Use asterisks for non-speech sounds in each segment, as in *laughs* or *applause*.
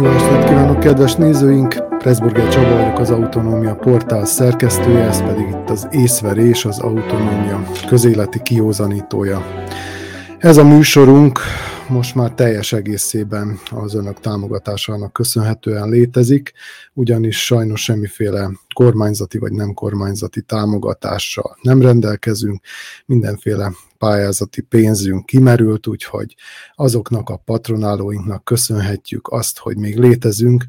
Jó estét kívánok, kedves nézőink! Pressburger Csaba vagyok, az Autonómia portál szerkesztője, ez pedig itt az észverés, az Autonómia közéleti kiózanítója. Ez a műsorunk most már teljes egészében az önök támogatásának köszönhetően létezik, ugyanis sajnos semmiféle kormányzati vagy nem kormányzati támogatással nem rendelkezünk, mindenféle pályázati pénzünk kimerült, úgyhogy azoknak a patronálóinknak köszönhetjük azt, hogy még létezünk,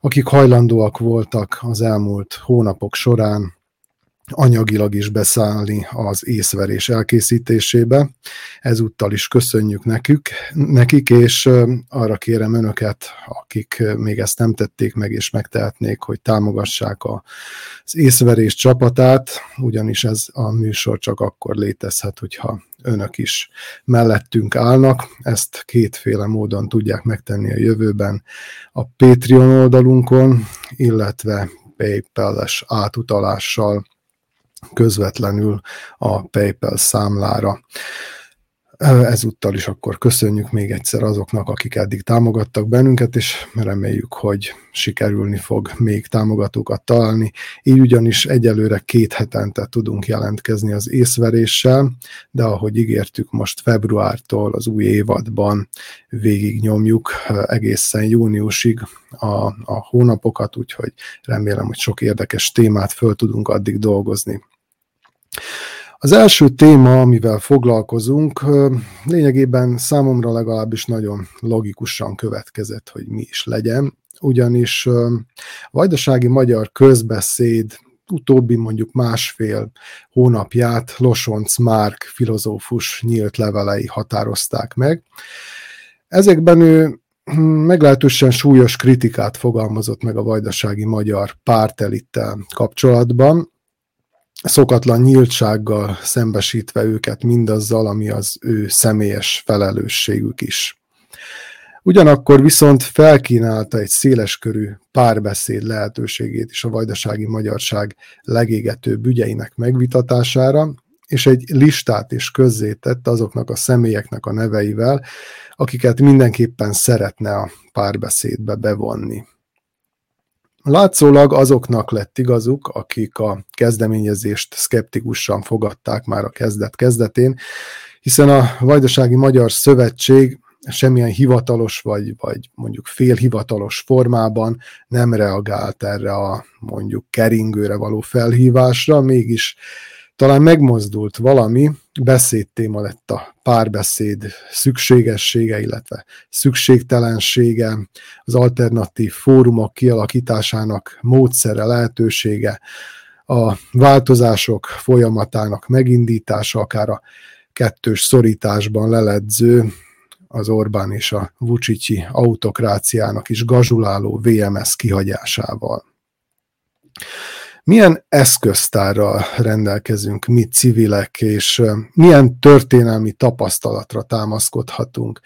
akik hajlandóak voltak az elmúlt hónapok során anyagilag is beszállni az észverés elkészítésébe. Ezúttal is köszönjük nekük, nekik, és arra kérem önöket, akik még ezt nem tették meg, és megtehetnék, hogy támogassák az észverés csapatát, ugyanis ez a műsor csak akkor létezhet, hogyha önök is mellettünk állnak. Ezt kétféle módon tudják megtenni a jövőben a Patreon oldalunkon, illetve PayPal-es átutalással közvetlenül a PayPal számlára. Ezúttal is akkor köszönjük még egyszer azoknak, akik eddig támogattak bennünket, és reméljük, hogy sikerülni fog még támogatókat találni. Így ugyanis egyelőre két hetente tudunk jelentkezni az észveréssel, de ahogy ígértük, most februártól az új évadban végig nyomjuk egészen júniusig a, a hónapokat, úgyhogy remélem, hogy sok érdekes témát föl tudunk addig dolgozni. Az első téma, amivel foglalkozunk, lényegében számomra legalábbis nagyon logikusan következett, hogy mi is legyen, ugyanis a vajdasági magyar közbeszéd utóbbi mondjuk másfél hónapját Losonc Márk filozófus nyílt levelei határozták meg. Ezekben ő hm, meglehetősen súlyos kritikát fogalmazott meg a vajdasági magyar pártelittel kapcsolatban, szokatlan nyíltsággal szembesítve őket mindazzal, ami az ő személyes felelősségük is. Ugyanakkor viszont felkínálta egy széleskörű párbeszéd lehetőségét is a vajdasági magyarság legégetőbb ügyeinek megvitatására, és egy listát is közzétett azoknak a személyeknek a neveivel, akiket mindenképpen szeretne a párbeszédbe bevonni. Látszólag azoknak lett igazuk, akik a kezdeményezést szkeptikusan fogadták már a kezdet-kezdetén, hiszen a Vajdasági Magyar Szövetség semmilyen hivatalos vagy, vagy mondjuk félhivatalos formában nem reagált erre a mondjuk keringőre való felhívásra, mégis talán megmozdult valami, beszédtéma lett a párbeszéd szükségessége, illetve szükségtelensége, az alternatív fórumok kialakításának módszere, lehetősége, a változások folyamatának megindítása, akár a kettős szorításban leledző, az Orbán és a Vucicsi autokráciának is gazsuláló VMS kihagyásával. Milyen eszköztárral rendelkezünk mi civilek, és milyen történelmi tapasztalatra támaszkodhatunk,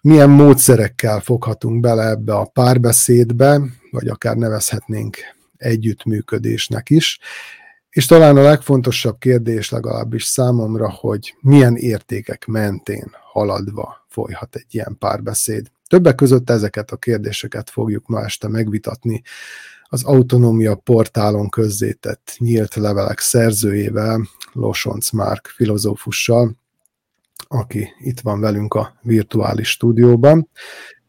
milyen módszerekkel foghatunk bele ebbe a párbeszédbe, vagy akár nevezhetnénk együttműködésnek is, és talán a legfontosabb kérdés legalábbis számomra, hogy milyen értékek mentén haladva folyhat egy ilyen párbeszéd. Többek között ezeket a kérdéseket fogjuk ma este megvitatni az Autonómia portálon közzétett nyílt levelek szerzőjével, Losonc Márk filozófussal, aki itt van velünk a virtuális stúdióban.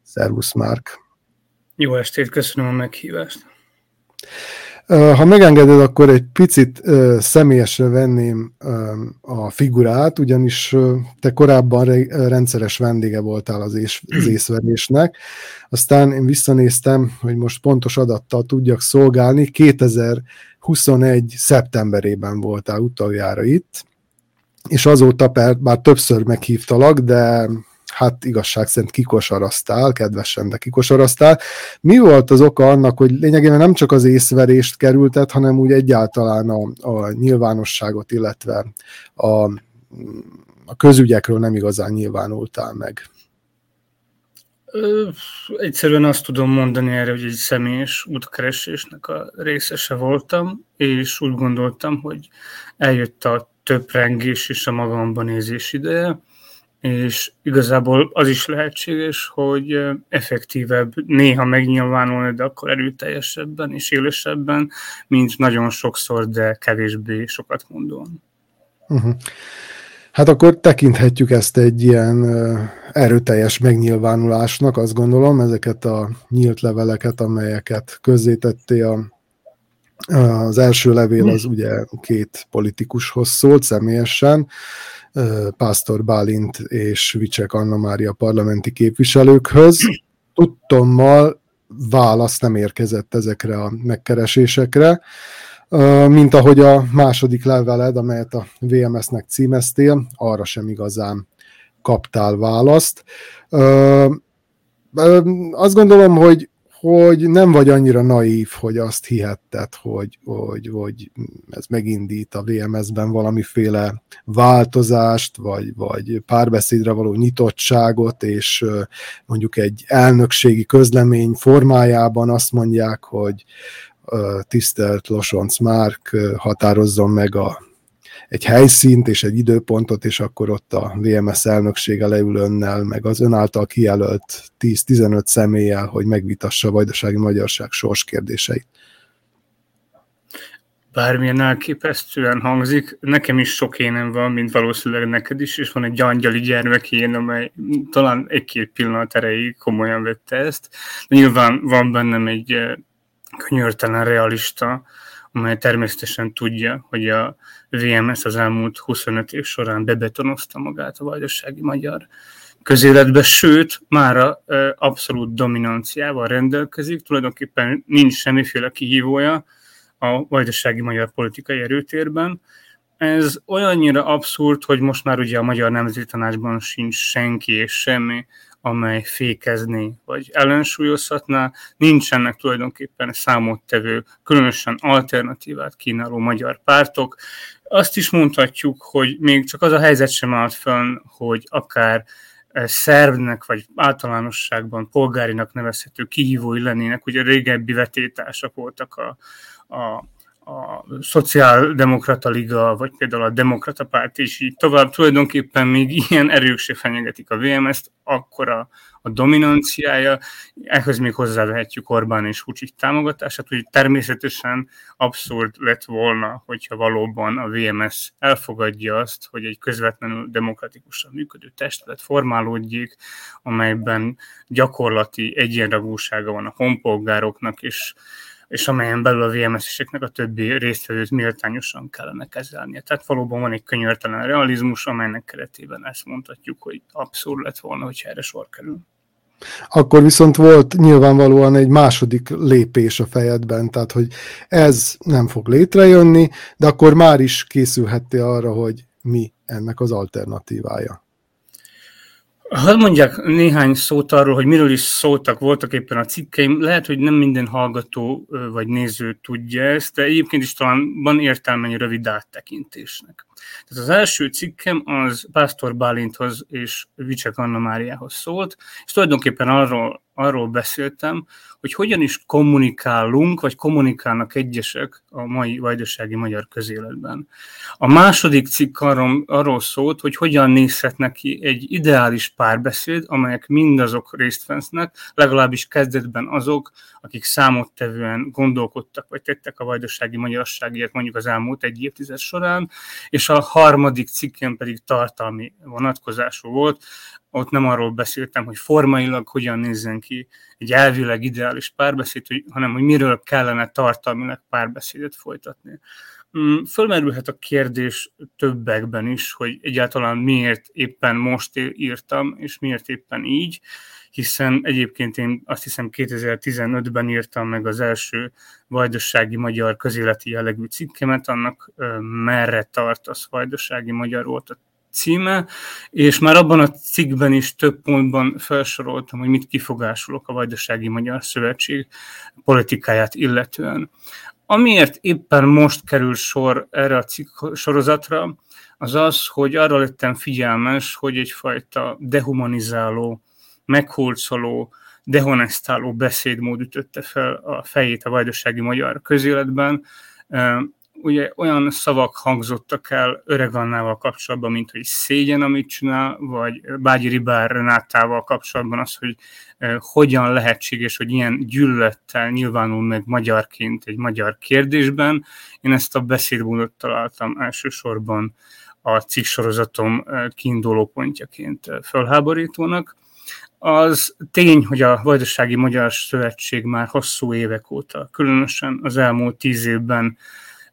Szervusz, Márk! Jó estét, köszönöm a meghívást! Ha megengeded, akkor egy picit személyesre venném a figurát, ugyanis te korábban rendszeres vendége voltál az, és, észverésnek. Aztán én visszanéztem, hogy most pontos adattal tudjak szolgálni. 2021. szeptemberében voltál utoljára itt, és azóta bár többször meghívtalak, de hát igazság szerint kikosaraztál, kedvesen, de kikosaraztál. Mi volt az oka annak, hogy lényegében nem csak az észverést kerültet, hanem úgy egyáltalán a, a nyilvánosságot, illetve a, a közügyekről nem igazán nyilvánultál meg? Ö, egyszerűen azt tudom mondani erre, hogy egy személyes útkeresésnek a részese voltam, és úgy gondoltam, hogy eljött a több és a magamban nézés ideje, és igazából az is lehetséges, hogy effektívebb néha megnyilvánulni, de akkor erőteljesebben és élesebben, mint nagyon sokszor, de kevésbé sokat mondóan. Uh-huh. Hát akkor tekinthetjük ezt egy ilyen erőteljes megnyilvánulásnak, azt gondolom, ezeket a nyílt leveleket, amelyeket közzétettél a az első levél az ugye két politikushoz szólt személyesen, Pásztor Bálint és Vicsek Anna Mária parlamenti képviselőkhöz. Tudtommal válasz nem érkezett ezekre a megkeresésekre, mint ahogy a második leveled, amelyet a VMS-nek címeztél, arra sem igazán kaptál választ. Azt gondolom, hogy hogy nem vagy annyira naív, hogy azt hihetted, hogy, hogy, hogy ez megindít a VMS-ben valamiféle változást, vagy, vagy párbeszédre való nyitottságot, és mondjuk egy elnökségi közlemény formájában azt mondják, hogy tisztelt Losonc Márk határozzon meg a egy helyszínt és egy időpontot, és akkor ott a VMS elnöksége leül önnel, meg az ön által kijelölt 10-15 személlyel, hogy megvitassa a vajdasági magyarság sorskérdéseit. Bármilyen elképesztően hangzik, nekem is sok énem van, mint valószínűleg neked is, és van egy angyali gyermekén, amely talán egy-két pillanat erejéig komolyan vette ezt, de nyilván van bennem egy eh, könyörtelen realista, amely természetesen tudja, hogy a VMS az elmúlt 25 év során bebetonozta magát a vajdasági magyar közéletbe, sőt, mára abszolút dominanciával rendelkezik, tulajdonképpen nincs semmiféle kihívója a vajdasági magyar politikai erőtérben. Ez olyannyira abszurd, hogy most már ugye a Magyar Nemzeti Tanácsban sincs senki és semmi, amely fékezni vagy ellensúlyozhatná. Nincsenek tulajdonképpen számottevő, különösen alternatívát kínáló magyar pártok. Azt is mondhatjuk, hogy még csak az a helyzet sem állt fönn, hogy akár eh, szervnek, vagy általánosságban polgárinak nevezhető kihívói lennének. Ugye régebbi vetétársak voltak a, a a Szociáldemokrata Liga, vagy például a Demokrata Párt, és így tovább. Tulajdonképpen még ilyen erők se fenyegetik a VMS-t, akkor a, a dominanciája, ehhez még hozzávehetjük Orbán és Hucsik támogatását, hogy természetesen abszurd lett volna, hogyha valóban a VMS elfogadja azt, hogy egy közvetlenül demokratikusan működő testület formálódjék, amelyben gyakorlati egyenragúsága van a honpolgároknak, és és amelyen belül a VMS-eseknek a többi résztvevőt méltányosan kellene kezelnie. Tehát valóban van egy könyörtelen realizmus, amelynek keretében ezt mondhatjuk, hogy abszurd lett volna, hogyha erre sor kerül. Akkor viszont volt nyilvánvalóan egy második lépés a fejedben, tehát hogy ez nem fog létrejönni, de akkor már is készülhettél arra, hogy mi ennek az alternatívája. Hadd mondják néhány szót arról, hogy miről is szóltak voltak éppen a cikkeim. Lehet, hogy nem minden hallgató vagy néző tudja ezt, de egyébként is talán van értelme egy rövid áttekintésnek. Tehát az első cikkem az Pásztor Bálinthoz és Vicsek Anna Máriához szólt, és tulajdonképpen arról, arról beszéltem, hogy hogyan is kommunikálunk, vagy kommunikálnak egyesek a mai vajdasági magyar közéletben. A második cikk arról, arról szólt, hogy hogyan nézhet neki egy ideális párbeszéd, amelyek mindazok részt vesznek, legalábbis kezdetben azok, akik számottevően gondolkodtak, vagy tettek a vajdasági magyarságért mondjuk az elmúlt egy évtized során, és a harmadik cikkem pedig tartalmi vonatkozású volt, ott nem arról beszéltem, hogy formailag hogyan nézzen ki egy elvileg ideális párbeszéd, hanem hogy miről kellene tartalmilag párbeszédet folytatni. Mm, fölmerülhet a kérdés többekben is, hogy egyáltalán miért éppen most írtam, és miért éppen így, hiszen egyébként én azt hiszem 2015-ben írtam meg az első vajdasági magyar közéleti jellegű cikkemet, annak merre tartasz vajdasági magyar volt a címe, és már abban a cikkben is több pontban felsoroltam, hogy mit kifogásolok a Vajdasági Magyar Szövetség politikáját illetően. Amiért éppen most kerül sor erre a cikk sorozatra, az az, hogy arra lettem figyelmes, hogy egyfajta dehumanizáló, meghulcoló, dehonestáló beszédmód ütötte fel a fejét a vajdasági magyar közéletben, ugye olyan szavak hangzottak el öreg Annával kapcsolatban, mint hogy szégyen, amit csinál, vagy Bágyi Ribár Renátával kapcsolatban az, hogy hogyan lehetséges, hogy ilyen gyűlölettel nyilvánul meg magyarként egy magyar kérdésben. Én ezt a beszédmódot találtam elsősorban a cikksorozatom kiinduló pontjaként fölháborítónak. Az tény, hogy a Vajdasági Magyar Szövetség már hosszú évek óta, különösen az elmúlt tíz évben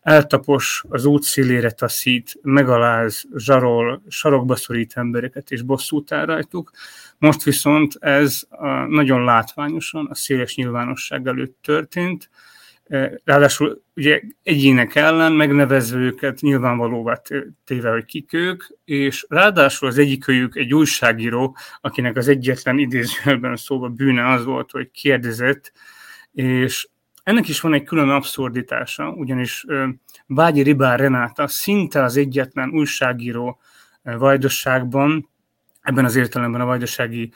eltapos, az útszélére taszít, megaláz, zsarol, sarokba szorít embereket és bosszút áll rajtuk. Most viszont ez nagyon látványosan a széles nyilvánosság előtt történt, ráadásul ugye egyének ellen megnevezve őket nyilvánvalóvá téve, hogy kik ők, és ráadásul az egyikőjük egy újságíró, akinek az egyetlen idézőjelben szóval bűne az volt, hogy kérdezett, és ennek is van egy külön abszurditása, ugyanis Vágyi Ribár Renáta szinte az egyetlen újságíró Vajdosságban, ebben az értelemben a vajdasági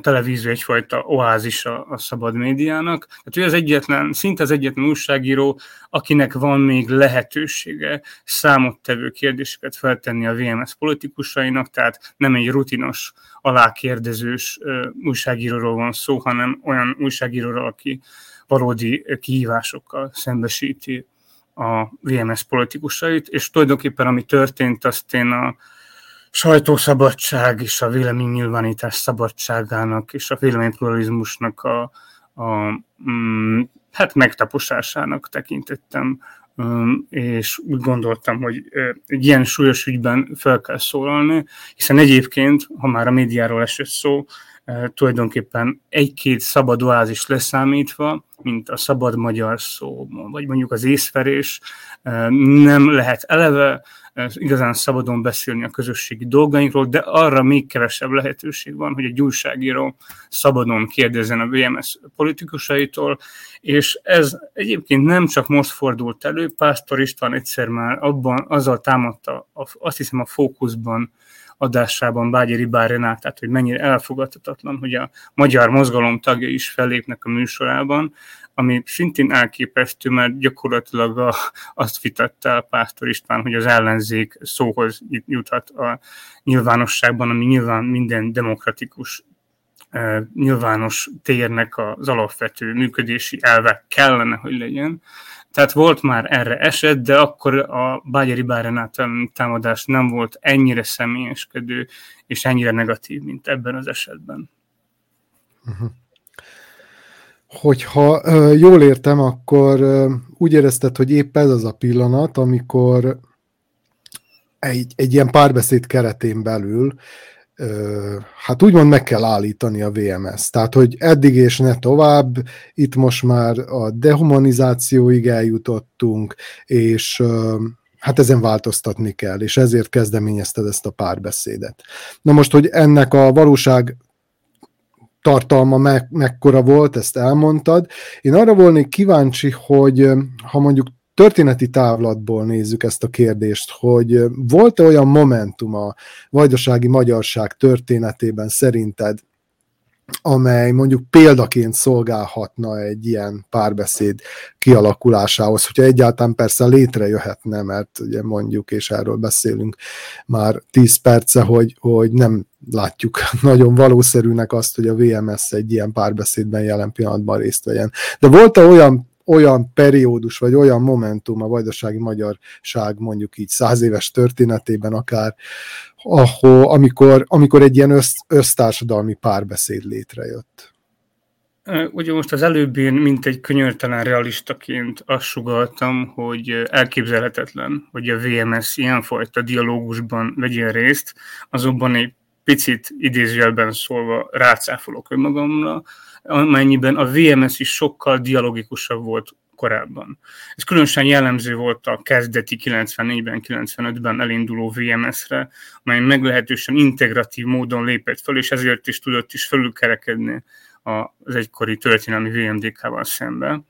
televízió egyfajta oázis a, a szabad médiának. Tehát ő az egyetlen, szinte az egyetlen újságíró, akinek van még lehetősége számottevő kérdéseket feltenni a VMS politikusainak, tehát nem egy rutinos, alákérdezős újságíróról van szó, hanem olyan újságíróról, aki valódi kihívásokkal szembesíti a VMS politikusait, és tulajdonképpen ami történt, azt én a sajtószabadság és a véleménynyilvánítás szabadságának és a véleménypluralizmusnak a, a mm, hát megtaposásának tekintettem, um, és úgy gondoltam, hogy egy ilyen súlyos ügyben fel kell szólalni, hiszen egyébként, ha már a médiáról esett szó, tulajdonképpen egy-két szabad oázis leszámítva, mint a szabad magyar szó, vagy mondjuk az észverés, nem lehet eleve igazán szabadon beszélni a közösségi dolgainkról, de arra még kevesebb lehetőség van, hogy egy újságíró szabadon kérdezzen a VMS politikusaitól, és ez egyébként nem csak most fordult elő, Pásztor István egyszer már abban azzal támadta, azt hiszem a fókuszban adásában Bágyi Ribár Renátát, hogy mennyire elfogadhatatlan, hogy a magyar mozgalom tagja is fellépnek a műsorában, ami szintén elképesztő, mert gyakorlatilag a, azt vitatta a Pásztor István, hogy az ellenzék szóhoz juthat a nyilvánosságban, ami nyilván minden demokratikus eh, nyilvános térnek az alapvető működési elve kellene, hogy legyen. Tehát volt már erre eset, de akkor a Bágyari Bárenát támadás nem volt ennyire személyeskedő és ennyire negatív, mint ebben az esetben. Uh-huh. Hogyha uh, jól értem, akkor uh, úgy érezted, hogy épp ez az a pillanat, amikor egy, egy ilyen párbeszéd keretén belül hát úgymond meg kell állítani a VMS. Tehát, hogy eddig és ne tovább, itt most már a dehumanizációig eljutottunk, és hát ezen változtatni kell, és ezért kezdeményezted ezt a párbeszédet. Na most, hogy ennek a valóság tartalma me- mekkora volt, ezt elmondtad. Én arra volnék kíváncsi, hogy ha mondjuk történeti távlatból nézzük ezt a kérdést, hogy volt-e olyan momentum a vajdasági magyarság történetében szerinted, amely mondjuk példaként szolgálhatna egy ilyen párbeszéd kialakulásához, hogyha egyáltalán persze létrejöhetne, mert ugye mondjuk, és erről beszélünk már 10 perce, hogy, hogy nem látjuk *laughs* nagyon valószerűnek azt, hogy a VMS egy ilyen párbeszédben jelen pillanatban részt vegyen. De volt-e olyan olyan periódus, vagy olyan momentum a vajdasági magyarság mondjuk így száz éves történetében akár, ahol, amikor, amikor egy ilyen össz, össztársadalmi párbeszéd létrejött. Ugye most az előbb én, mint egy könyörtelen realistaként azt sugaltam, hogy elképzelhetetlen, hogy a VMS ilyenfajta dialógusban vegyen részt, azonban egy picit idézőjelben szólva rácáfolok önmagamra, amennyiben a VMS is sokkal dialogikusabb volt korábban. Ez különösen jellemző volt a kezdeti 94-ben, 95-ben elinduló VMS-re, amely meglehetősen integratív módon lépett föl, és ezért is tudott is fölülkerekedni az egykori történelmi VMDK-val szemben.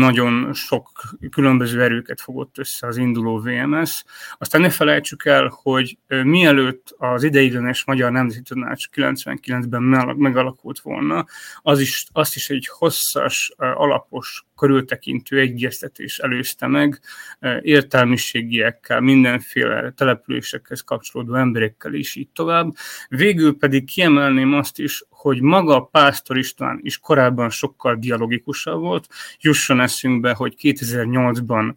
Nagyon sok különböző erőket fogott össze az induló VMS. Aztán ne felejtsük el, hogy mielőtt az ideiglenes Magyar Nemzeti Tanács 99-ben megalakult volna, az is, azt is egy hosszas, alapos, körültekintő egyeztetés előzte meg, értelmiségiekkel, mindenféle településekhez kapcsolódó emberekkel is így tovább. Végül pedig kiemelném azt is, hogy maga Pásztor István is korábban sokkal dialogikusabb volt. Jusson eszünkbe, hogy 2008-ban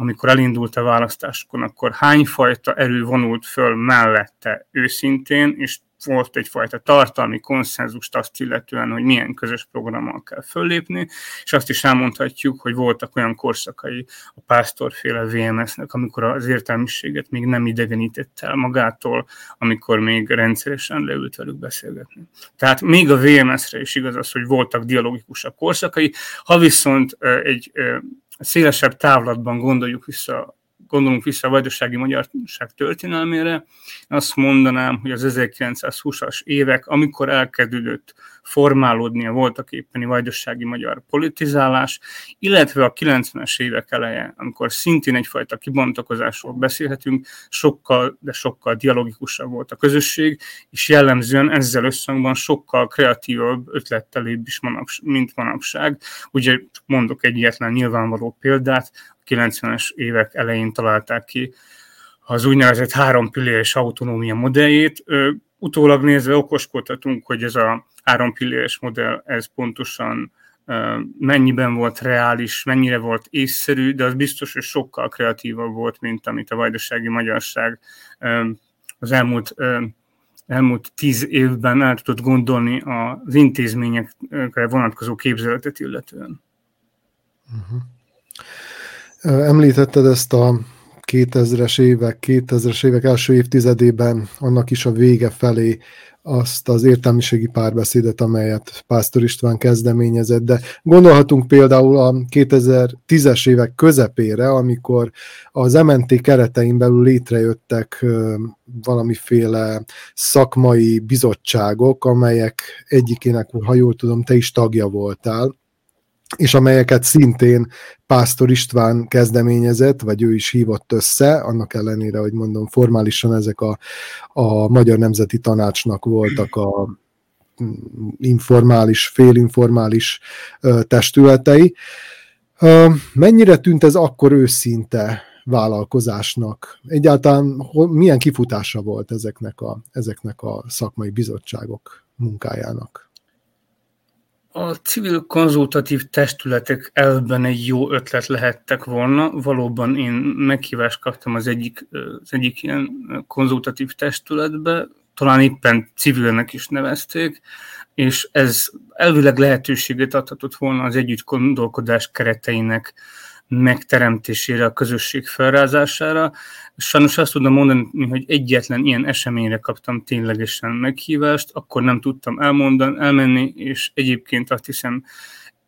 amikor elindult a választásokon, akkor hányfajta erő vonult föl mellette őszintén, és volt egyfajta tartalmi konszenzust azt illetően, hogy milyen közös programmal kell föllépni, és azt is elmondhatjuk, hogy voltak olyan korszakai a pásztorféle VMS-nek, amikor az értelmiséget még nem idegenítette el magától, amikor még rendszeresen leült velük beszélgetni. Tehát még a VMS-re is igaz az, hogy voltak dialogikusabb korszakai, ha viszont egy szélesebb távlatban gondoljuk vissza gondolunk vissza a vajdasági magyarság történelmére, azt mondanám, hogy az 1920-as évek, amikor elkezdődött formálódni a voltak éppeni vajdasági magyar politizálás, illetve a 90-es évek eleje, amikor szintén egyfajta kibontakozásról beszélhetünk, sokkal, de sokkal dialogikusabb volt a közösség, és jellemzően ezzel összhangban sokkal kreatívabb, ötlettelébb is, mint manapság. Ugye mondok egyetlen nyilvánvaló példát, 90-es évek elején találták ki az úgynevezett három pilléres autonómia modelljét. Utólag nézve okoskodhatunk, hogy ez a három pilléres modell, ez pontosan mennyiben volt reális, mennyire volt észszerű, de az biztos, hogy sokkal kreatívabb volt, mint amit a vajdasági magyarság az elmúlt elmúlt tíz évben el tudott gondolni az intézményekre vonatkozó képzeletet illetően. Uh-huh. Említetted ezt a 2000-es évek, 2000-es évek első évtizedében, annak is a vége felé azt az értelmiségi párbeszédet, amelyet Pásztor István kezdeményezett, de gondolhatunk például a 2010-es évek közepére, amikor az MNT keretein belül létrejöttek valamiféle szakmai bizottságok, amelyek egyikének, ha jól tudom, te is tagja voltál, és amelyeket szintén Pásztor István kezdeményezett, vagy ő is hívott össze, annak ellenére, hogy mondom, formálisan ezek a, a Magyar Nemzeti Tanácsnak voltak a mm, informális, félinformális testületei. Mennyire tűnt ez akkor őszinte vállalkozásnak? Egyáltalán milyen kifutása volt ezeknek a, ezeknek a szakmai bizottságok munkájának? A civil konzultatív testületek elben egy jó ötlet lehettek volna. Valóban én meghívást kaptam az egyik, az egyik ilyen konzultatív testületbe, talán éppen civilnek is nevezték, és ez elvileg lehetőséget adhatott volna az együtt gondolkodás kereteinek megteremtésére, a közösség felrázására. Sajnos azt tudom mondani, hogy egyetlen ilyen eseményre kaptam ténylegesen meghívást, akkor nem tudtam elmondani, elmenni, és egyébként azt hiszem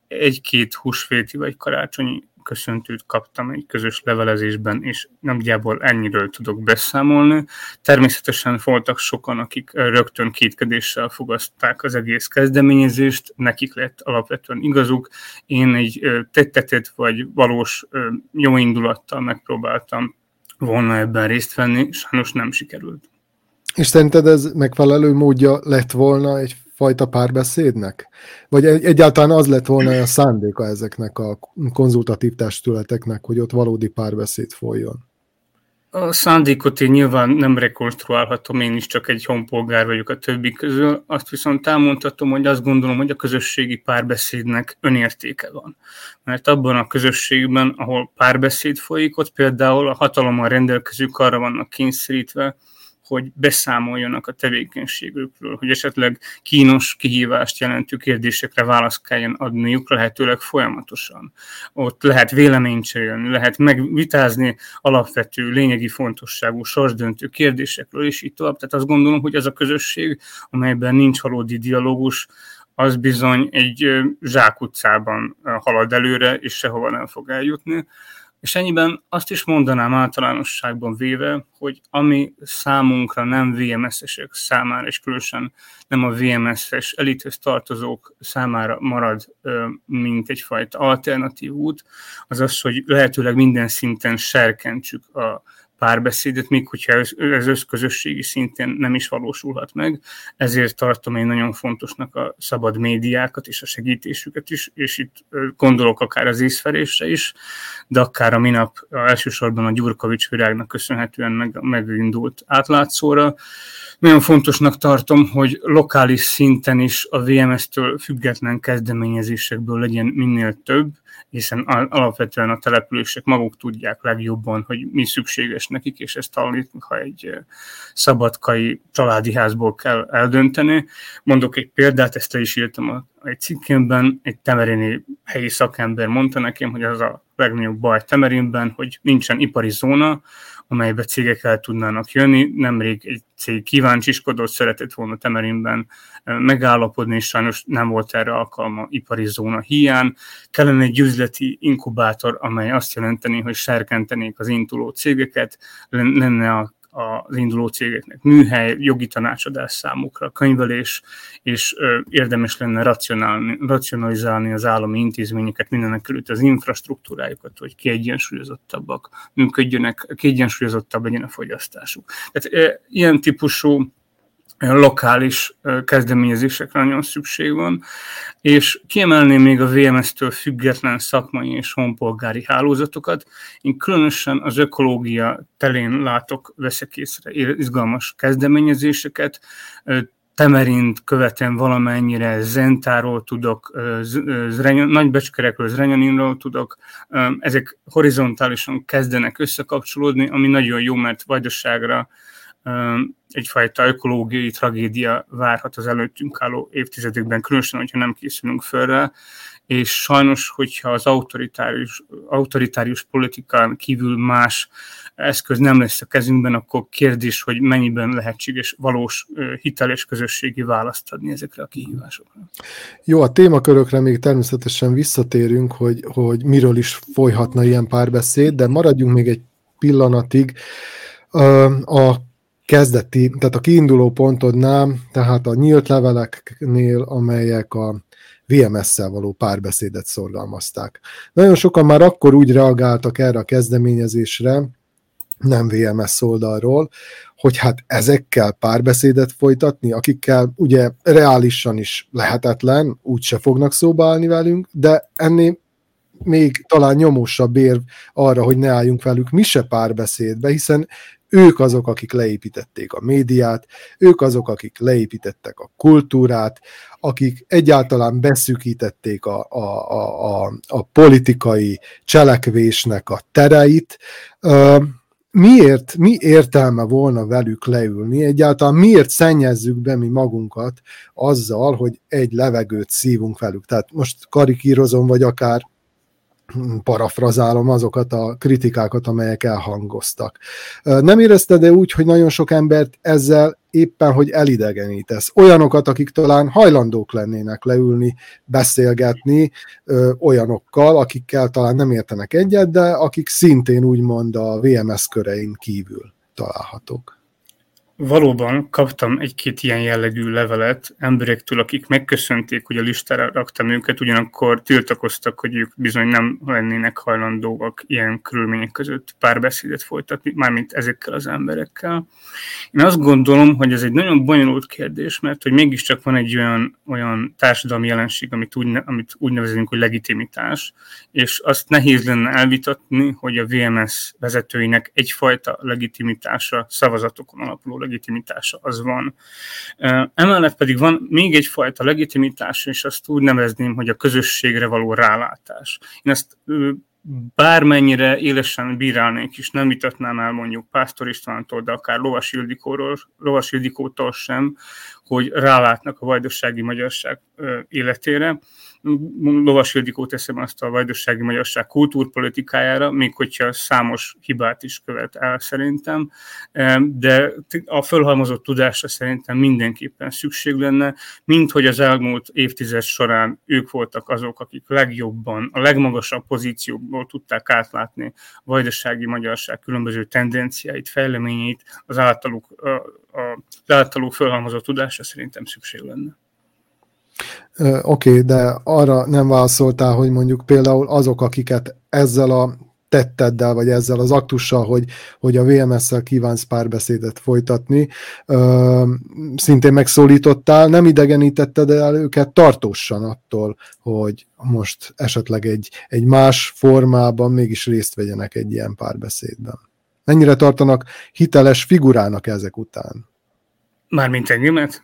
egy-két húsvéti vagy karácsonyi köszöntőt kaptam egy közös levelezésben, és nagyjából ennyiről tudok beszámolni. Természetesen voltak sokan, akik rögtön kétkedéssel fogaszták az egész kezdeményezést, nekik lett alapvetően igazuk. Én egy tettetett vagy valós jó indulattal megpróbáltam volna ebben részt venni, sajnos nem sikerült. És szerinted ez megfelelő módja lett volna egy fajta párbeszédnek? Vagy egyáltalán az lett volna a szándéka ezeknek a konzultatív testületeknek, hogy ott valódi párbeszéd folyjon? A szándékot én nyilván nem rekonstruálhatom, én is csak egy honpolgár vagyok a többi közül. Azt viszont elmondhatom, hogy azt gondolom, hogy a közösségi párbeszédnek önértéke van. Mert abban a közösségben, ahol párbeszéd folyik, ott például a hatalommal rendelkezők arra vannak kényszerítve, hogy beszámoljanak a tevékenységükről, hogy esetleg kínos kihívást jelentő kérdésekre választ kelljen adniuk lehetőleg folyamatosan. Ott lehet véleményt cserélni, lehet megvitázni alapvető, lényegi fontosságú, sorsdöntő kérdésekről, és így tovább. Tehát azt gondolom, hogy ez a közösség, amelyben nincs valódi dialógus, az bizony egy zsákutcában halad előre, és sehova nem fog eljutni És ennyiben azt is mondanám általánosságban véve, hogy ami számunkra nem VMS-esek számára, és különösen nem a VMS-es elithez tartozók számára marad, mint egyfajta alternatív út, az az, hogy lehetőleg minden szinten serkentsük a párbeszédet, még hogyha ez, ez összközösségi szintén nem is valósulhat meg. Ezért tartom én nagyon fontosnak a szabad médiákat és a segítésüket is, és itt gondolok akár az észferésre is, de akár a minap elsősorban a Gyurkovics virágnak köszönhetően meg, megindult átlátszóra. Nagyon fontosnak tartom, hogy lokális szinten is a VMS-től független kezdeményezésekből legyen minél több, hiszen alapvetően a települések maguk tudják legjobban, hogy mi szükséges nekik, és ezt ha egy szabadkai családi házból kell eldönteni. Mondok egy példát, ezt is írtam a, egy cikkemben, egy temerini helyi szakember mondta nekem, hogy az a legnagyobb baj Temerinben, hogy nincsen ipari zóna, amelybe cégek el tudnának jönni. Nemrég egy cég kíváncsiskodott, szeretett volna Temerinben megállapodni, és sajnos nem volt erre alkalma ipari zóna hiány. Kellene egy üzleti inkubátor, amely azt jelenteni, hogy serkentenék az induló cégeket, lenne a az induló cégeknek műhely, jogi tanácsadás számukra, könyvelés, és érdemes lenne racionalizálni az állami intézményeket, mindenek előtt az infrastruktúrájukat, hogy kiegyensúlyozottabbak működjönek, kiegyensúlyozottabb legyen a fogyasztásuk. Tehát ilyen típusú lokális kezdeményezésekre nagyon szükség van, és kiemelném még a VMS-től független szakmai és honpolgári hálózatokat. Én különösen az ökológia telén látok, veszek észre izgalmas kezdeményezéseket, Temerint követem valamennyire, Zentáról tudok, Nagybecskerekről, Zrenyaninról tudok, ezek horizontálisan kezdenek összekapcsolódni, ami nagyon jó, mert Vajdaságra egyfajta ökológiai tragédia várhat az előttünk álló évtizedekben, különösen, hogyha nem készülünk föl rá, és sajnos, hogyha az autoritárius, autoritárius politikán kívül más eszköz nem lesz a kezünkben, akkor kérdés, hogy mennyiben lehetséges valós hiteles közösségi választ adni ezekre a kihívásokra. Jó, a témakörökre még természetesen visszatérünk, hogy, hogy miről is folyhatna ilyen párbeszéd, de maradjunk még egy pillanatig a kezdeti, tehát a kiinduló pontodnál, tehát a nyílt leveleknél, amelyek a VMS-szel való párbeszédet szorgalmazták. Nagyon sokan már akkor úgy reagáltak erre a kezdeményezésre, nem VMS oldalról, hogy hát ezekkel párbeszédet folytatni, akikkel ugye reálisan is lehetetlen, úgyse fognak szóba állni velünk, de ennél még talán nyomósabb érv arra, hogy ne álljunk velük mi se párbeszédbe, hiszen ők azok, akik leépítették a médiát, ők azok, akik leépítettek a kultúrát, akik egyáltalán beszűkítették a, a, a, a, a politikai cselekvésnek a tereit. Miért, mi értelme volna velük leülni? Egyáltalán miért szennyezzük be mi magunkat azzal, hogy egy levegőt szívunk velük? Tehát most karikírozom, vagy akár parafrazálom azokat a kritikákat, amelyek elhangoztak. Nem érezted-e úgy, hogy nagyon sok embert ezzel éppen, hogy elidegenítesz? Olyanokat, akik talán hajlandók lennének leülni, beszélgetni olyanokkal, akikkel talán nem értenek egyet, de akik szintén úgymond a VMS körein kívül találhatók. Valóban kaptam egy-két ilyen jellegű levelet emberektől, akik megköszönték, hogy a listára raktam őket, ugyanakkor tiltakoztak, hogy ők bizony nem lennének hajlandóak ilyen körülmények között párbeszédet folytatni, mármint ezekkel az emberekkel. Én azt gondolom, hogy ez egy nagyon bonyolult kérdés, mert hogy mégiscsak van egy olyan, olyan társadalmi jelenség, amit úgy, amit úgy nevezünk, hogy legitimitás, és azt nehéz lenne elvitatni, hogy a VMS vezetőinek egyfajta legitimitása szavazatokon alapuló legitimitása az van. Emellett pedig van még egyfajta legitimitás, és azt úgy nevezném, hogy a közösségre való rálátás. Én ezt bármennyire élesen bírálnék is, nem vitatnám el mondjuk Pásztor Istvántól, de akár Lovas, Ildikóról, Lovas Ildikótól sem, hogy rálátnak a vajdasági magyarság életére, Lovas Ildikó teszem azt a vajdasági magyarság kultúrpolitikájára, még hogyha számos hibát is követ el szerintem, de a fölhalmozott tudásra szerintem mindenképpen szükség lenne, mint hogy az elmúlt évtized során ők voltak azok, akik legjobban, a legmagasabb pozícióból tudták átlátni a vajdasági magyarság különböző tendenciáit, fejleményeit, az általuk, a, a, az általuk fölhalmozott tudásra szerintem szükség lenne. Oké, okay, de arra nem válaszoltál, hogy mondjuk például azok, akiket ezzel a tetteddel, vagy ezzel az aktussal, hogy, hogy a VMS-szel kívánsz párbeszédet folytatni, ö, szintén megszólítottál, nem idegenítetted el őket tartósan attól, hogy most esetleg egy, egy más formában mégis részt vegyenek egy ilyen párbeszédben. Mennyire tartanak hiteles figurának ezek után? Mármint engemet?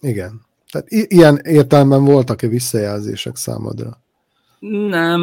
Igen. Tehát i- ilyen értelemben voltak-e visszajelzések számodra? Nem,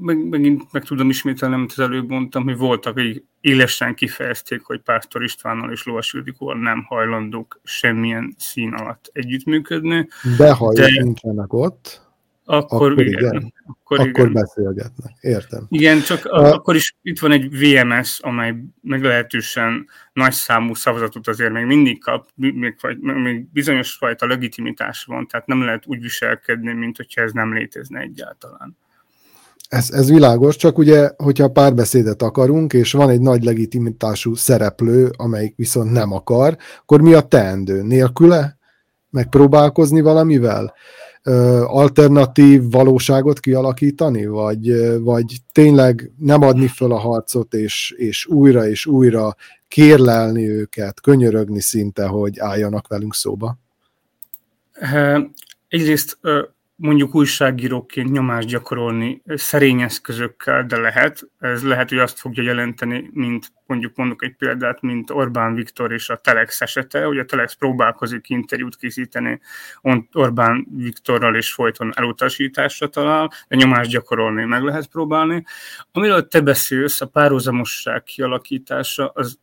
meg, megint meg tudom ismételni, amit az előbb mondtam, hogy voltak, hogy élesen kifejezték, hogy Pásztor Istvánnal és Lovas Ildikóval nem hajlandók semmilyen szín alatt együttműködni. De ha de... nincsenek ott, akkor, akkor igen. igen. Akkor, akkor igen. beszélgetnek, értem. Igen, csak a, akkor is itt van egy VMS, amely meglehetősen nagy számú szavazatot azért még mindig kap, még, vagy, még bizonyos fajta legitimitás van, tehát nem lehet úgy viselkedni, mint hogyha ez nem létezne egyáltalán. Ez, ez világos, csak ugye, hogyha párbeszédet akarunk, és van egy nagy legitimitású szereplő, amelyik viszont nem akar, akkor mi a teendő? Nélküle? Megpróbálkozni valamivel? Alternatív valóságot kialakítani, vagy, vagy tényleg nem adni föl a harcot, és, és újra és újra kérlelni őket, könyörögni szinte, hogy álljanak velünk szóba? Egyrészt mondjuk újságíróként nyomást gyakorolni szerény eszközökkel, de lehet. Ez lehet, hogy azt fogja jelenteni, mint mondjuk mondok egy példát, mint Orbán Viktor és a Telex esete. Ugye a Telex próbálkozik interjút készíteni Orbán Viktorral, és folyton elutasításra talál, de nyomást gyakorolni meg lehet próbálni. Amiről te beszélsz, a párhuzamosság kialakítása, az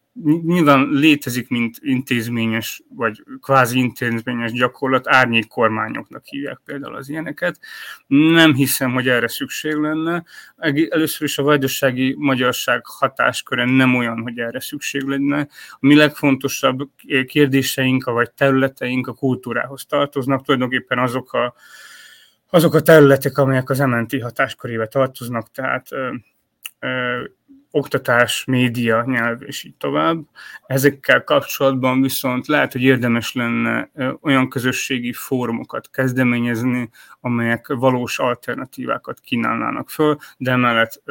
nyilván létezik, mint intézményes, vagy kvázi intézményes gyakorlat, árnyék kormányoknak hívják például az ilyeneket. Nem hiszem, hogy erre szükség lenne. Először is a vajdasági magyarság hatásköre nem olyan, hogy erre szükség lenne. A mi legfontosabb kérdéseink, vagy területeink a kultúrához tartoznak, tulajdonképpen azok a, azok a területek, amelyek az MNT hatáskörébe tartoznak, tehát oktatás, média, nyelv és így tovább. Ezekkel kapcsolatban viszont lehet, hogy érdemes lenne olyan közösségi fórumokat kezdeményezni, amelyek valós alternatívákat kínálnának föl, de emellett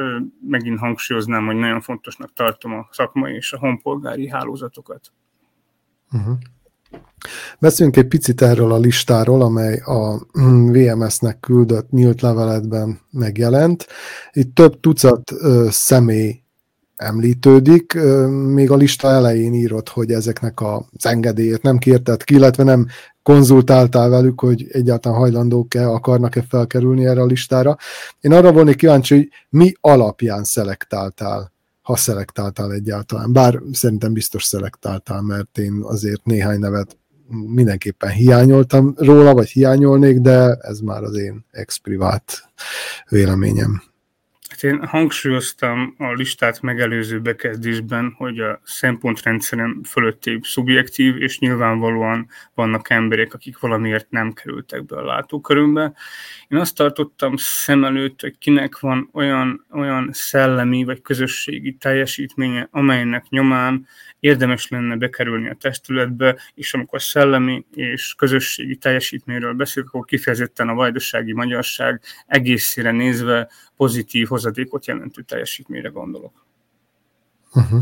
megint hangsúlyoznám, hogy nagyon fontosnak tartom a szakmai és a honpolgári hálózatokat. Uh-huh. Beszéljünk egy picit erről a listáról, amely a VMS-nek küldött nyílt leveletben megjelent. Itt több tucat ö, személy említődik. Még a lista elején írott, hogy ezeknek az engedélyét nem kérted ki, illetve nem konzultáltál velük, hogy egyáltalán hajlandók-e, akarnak-e felkerülni erre a listára. Én arra volnék kíváncsi, hogy mi alapján szelektáltál, ha szelektáltál egyáltalán. Bár szerintem biztos szelektáltál, mert én azért néhány nevet mindenképpen hiányoltam róla, vagy hiányolnék, de ez már az én ex-privát véleményem. Hát én hangsúlyoztam a listát megelőző bekezdésben, hogy a szempontrendszerem fölötti szubjektív, és nyilvánvalóan vannak emberek, akik valamiért nem kerültek be a látókörömbe. Én azt tartottam szem előtt, hogy kinek van olyan, olyan szellemi vagy közösségi teljesítménye, amelynek nyomán érdemes lenne bekerülni a testületbe, és amikor szellemi és közösségi teljesítményről beszélünk, akkor kifejezetten a vajdasági magyarság egészére nézve pozitív hozadékot jelentő teljesítményre gondolok. Uh-huh.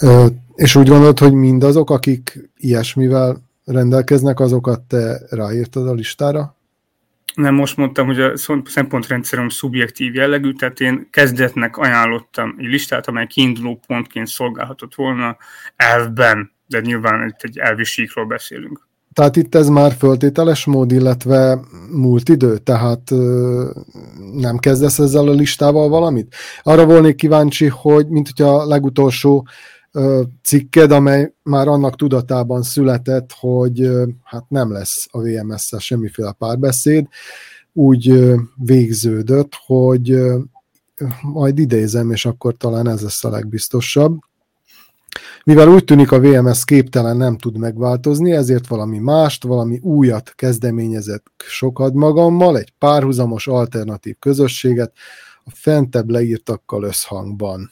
Ö, és úgy gondolod, hogy mindazok, akik ilyesmivel rendelkeznek, azokat te ráírtad a listára? Nem, most mondtam, hogy a szempontrendszerem szubjektív jellegű, tehát én kezdetnek ajánlottam egy listát, amely kiinduló pontként szolgálhatott volna elvben, de nyilván itt egy elvi síkról beszélünk. Tehát itt ez már föltételes mód, illetve múlt idő, tehát nem kezdesz ezzel a listával valamit? Arra volnék kíváncsi, hogy mint hogyha a legutolsó cikked, amely már annak tudatában született, hogy hát nem lesz a VMS-szel semmiféle párbeszéd, úgy végződött, hogy majd idézem, és akkor talán ez lesz a legbiztosabb. Mivel úgy tűnik a VMS képtelen nem tud megváltozni, ezért valami mást, valami újat kezdeményezett sokad magammal, egy párhuzamos alternatív közösséget a fentebb leírtakkal összhangban.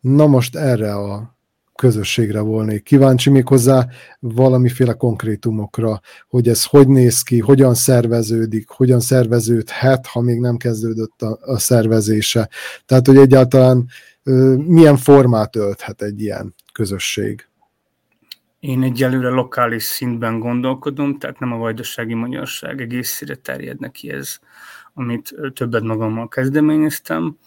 Na most erre a közösségre volnék kíváncsi, méghozzá valamiféle konkrétumokra, hogy ez hogy néz ki, hogyan szerveződik, hogyan szerveződhet, ha még nem kezdődött a, a szervezése. Tehát, hogy egyáltalán milyen formát ölthet egy ilyen közösség. Én egyelőre lokális szintben gondolkodom, tehát nem a vajdasági magyarság egészére terjed neki ez, amit többet magammal kezdeményeztem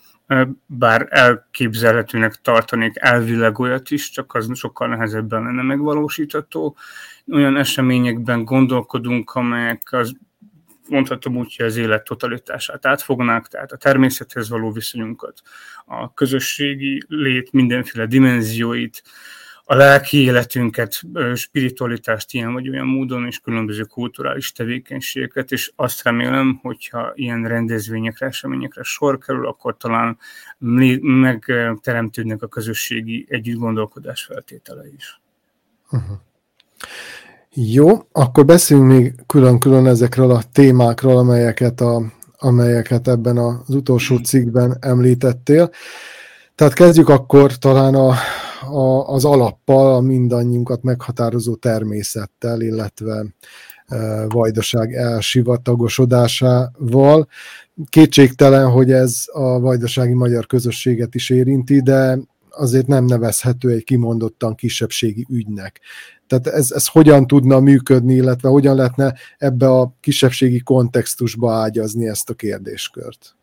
bár elképzelhetőnek tartanék elvileg olyat is, csak az sokkal nehezebben lenne megvalósítható. Olyan eseményekben gondolkodunk, amelyek az mondhatom úgy, hogy az élet totalitását átfognák, tehát a természethez való viszonyunkat, a közösségi lét mindenféle dimenzióit, a lelki életünket, spiritualitást ilyen vagy olyan módon, és különböző kulturális tevékenységeket, és azt remélem, hogyha ilyen rendezvényekre, eseményekre sor kerül, akkor talán megteremtődnek a közösségi együtt gondolkodás feltétele is. Uh-huh. Jó, akkor beszéljünk még külön-külön ezekről a témákról, amelyeket, a, amelyeket ebben az utolsó cikkben említettél. Tehát kezdjük akkor talán a, a, az alappal, a mindannyiunkat meghatározó természettel, illetve e, vajdaság elsivatagosodásával. Kétségtelen, hogy ez a vajdasági magyar közösséget is érinti, de azért nem nevezhető egy kimondottan kisebbségi ügynek. Tehát ez, ez hogyan tudna működni, illetve hogyan lehetne ebbe a kisebbségi kontextusba ágyazni ezt a kérdéskört?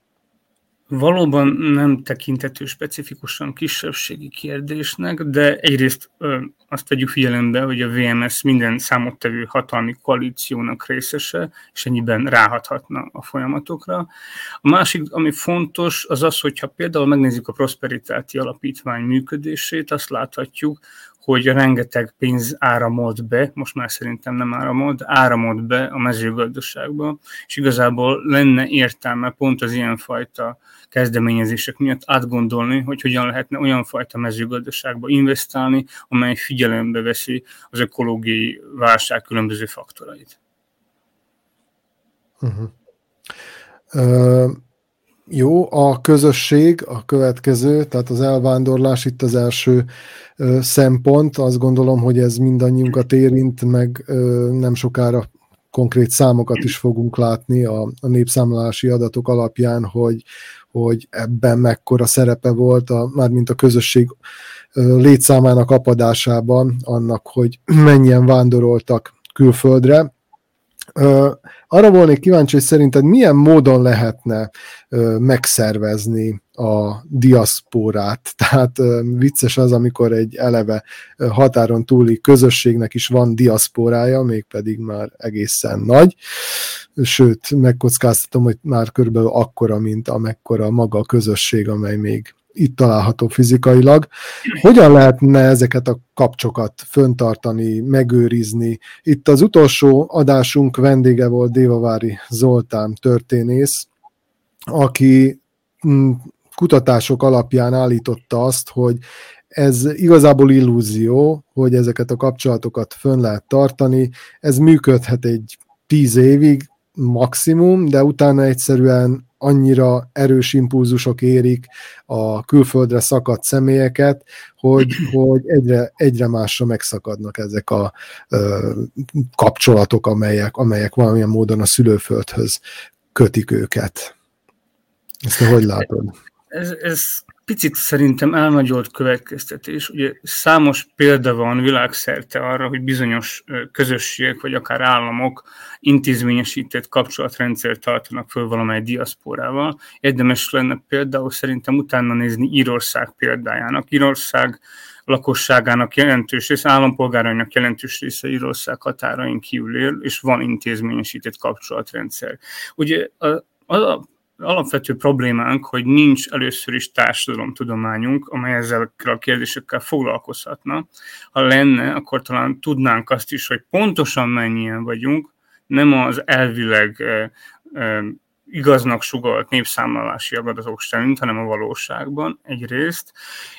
valóban nem tekintető specifikusan kisebbségi kérdésnek, de egyrészt ö, azt vegyük figyelembe, hogy a VMS minden számottevő hatalmi koalíciónak részese, és ennyiben ráhathatna a folyamatokra. A másik, ami fontos, az az, hogyha például megnézzük a Prosperitáti Alapítvány működését, azt láthatjuk, hogy rengeteg pénz áramolt be, most már szerintem nem áramolt, áramolt be a mezőgazdaságba, és igazából lenne értelme pont az ilyenfajta kezdeményezések miatt átgondolni, hogy hogyan lehetne olyan fajta mezőgazdaságba investálni, amely figyelembe veszi az ökológiai válság különböző faktorait. Uh-huh. Uh, jó, a közösség a következő, tehát az elvándorlás itt az első uh, szempont. Azt gondolom, hogy ez mindannyiunkat érint, meg uh, nem sokára konkrét számokat is fogunk látni a, a népszámlálási adatok alapján, hogy, hogy ebben mekkora szerepe volt, a, mármint a közösség létszámának apadásában, annak, hogy *clears throat* mennyien vándoroltak külföldre. Arra volnék kíváncsi, hogy szerinted milyen módon lehetne megszervezni a diaszpórát. *laughs* Tehát vicces az, amikor egy eleve határon túli közösségnek is van diaszpórája, mégpedig már egészen nagy. Sőt, megkockáztatom, hogy már körülbelül akkora, mint amekkora maga a közösség, amely még itt található fizikailag. Hogyan lehetne ezeket a kapcsokat föntartani, megőrizni? Itt az utolsó adásunk vendége volt Dévavári Zoltán történész, aki mm, kutatások alapján állította azt, hogy ez igazából illúzió, hogy ezeket a kapcsolatokat fönn lehet tartani. Ez működhet egy tíz évig maximum, de utána egyszerűen annyira erős impulzusok érik a külföldre szakadt személyeket, hogy, *clears throat* hogy egyre, egyre másra megszakadnak ezek a ö, kapcsolatok, amelyek, amelyek valamilyen módon a szülőföldhöz kötik őket. Ezt te hogy látod? Ez, ez picit szerintem elnagyolt következtetés. Ugye számos példa van világszerte arra, hogy bizonyos közösségek, vagy akár államok intézményesített kapcsolatrendszert tartanak föl valamely diaszporával. Érdemes lenne például szerintem utána nézni Írország példájának. Írország lakosságának jelentős része, állampolgárainak jelentős része Írország határain kívül él, és van intézményesített kapcsolatrendszer. Ugye a, a alapvető problémánk, hogy nincs először is társadalomtudományunk, amely ezzel a kérdésekkel foglalkozhatna. Ha lenne, akkor talán tudnánk azt is, hogy pontosan mennyien vagyunk, nem az elvileg igaznak sugalt népszámlálási adatok szerint, hanem a valóságban egyrészt,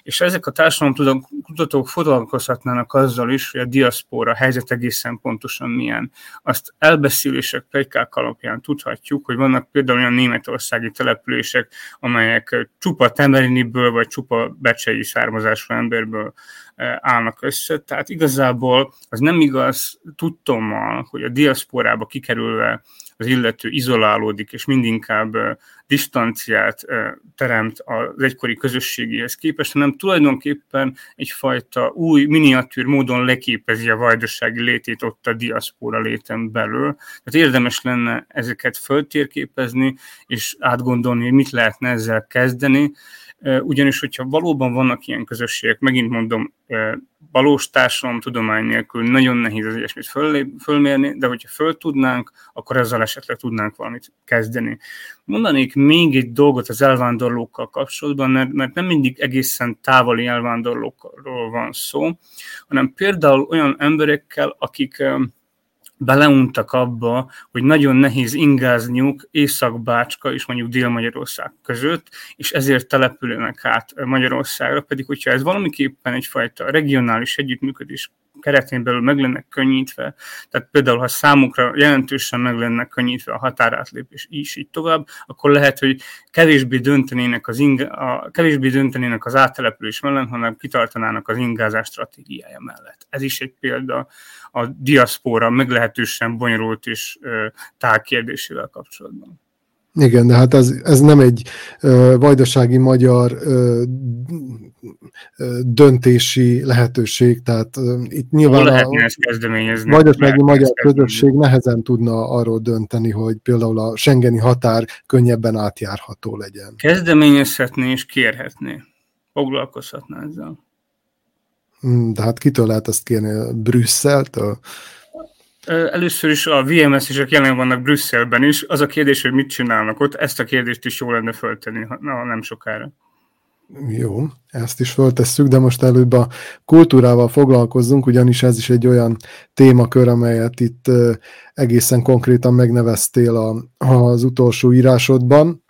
és ezek a társadalomkutatók foglalkozhatnának azzal is, hogy a diaszpóra helyzet egészen pontosan milyen. Azt elbeszélések, plegykák alapján tudhatjuk, hogy vannak például olyan németországi települések, amelyek csupa temeriniből vagy csupa becsei származású emberből eh, állnak össze. Tehát igazából az nem igaz tudtommal, hogy a diaszporába kikerülve az illető izolálódik, és mindinkább distanciát teremt az egykori közösségéhez képest, hanem tulajdonképpen egyfajta új miniatűr módon leképezi a vajdasági létét ott a diaszpóra léten belül. Tehát érdemes lenne ezeket föltérképezni, és átgondolni, hogy mit lehetne ezzel kezdeni, ugyanis, hogyha valóban vannak ilyen közösségek, megint mondom, valós tudomány nélkül nagyon nehéz az ilyesmit föl, fölmérni, de hogyha föl tudnánk, akkor ezzel esetleg tudnánk valamit kezdeni. Mondanék még egy dolgot az elvándorlókkal kapcsolatban, mert, mert nem mindig egészen távoli elvándorlókról van szó, hanem például olyan emberekkel, akik beleuntak abba, hogy nagyon nehéz ingázniuk Észak-Bácska és mondjuk Dél-Magyarország között, és ezért települnek át Magyarországra, pedig hogyha ez valamiképpen egyfajta regionális együttműködés keretén belül meg lenne könnyítve, tehát például ha számukra jelentősen meg lenne könnyítve a határátlépés is így tovább, akkor lehet, hogy kevésbé döntenének az, inga, a, kevésbé döntenének az áttelepülés mellett, hanem kitartanának az ingázás stratégiája mellett. Ez is egy példa a diaszpóra meglehetősen bonyolult és tág kérdésével kapcsolatban. Igen, de hát ez, ez nem egy ö, vajdasági magyar ö, döntési lehetőség, tehát itt nyilván a ezt kezdeményezni? vajdasági magyar közösség nehezen tudna arról dönteni, hogy például a Schengeni határ könnyebben átjárható legyen. Kezdeményezhetné és kérhetné. Foglalkozhatná ezzel. Hmm, de hát kitől lehet ezt kérni? Brüsszeltől? Először is a VMS-esek jelen vannak Brüsszelben is. Az a kérdés, hogy mit csinálnak ott, ezt a kérdést is jó lenne föltenni, ha nem sokára. Jó, ezt is föltesszük, de most előbb a kultúrával foglalkozzunk, ugyanis ez is egy olyan témakör, amelyet itt egészen konkrétan megneveztél a, az utolsó írásodban.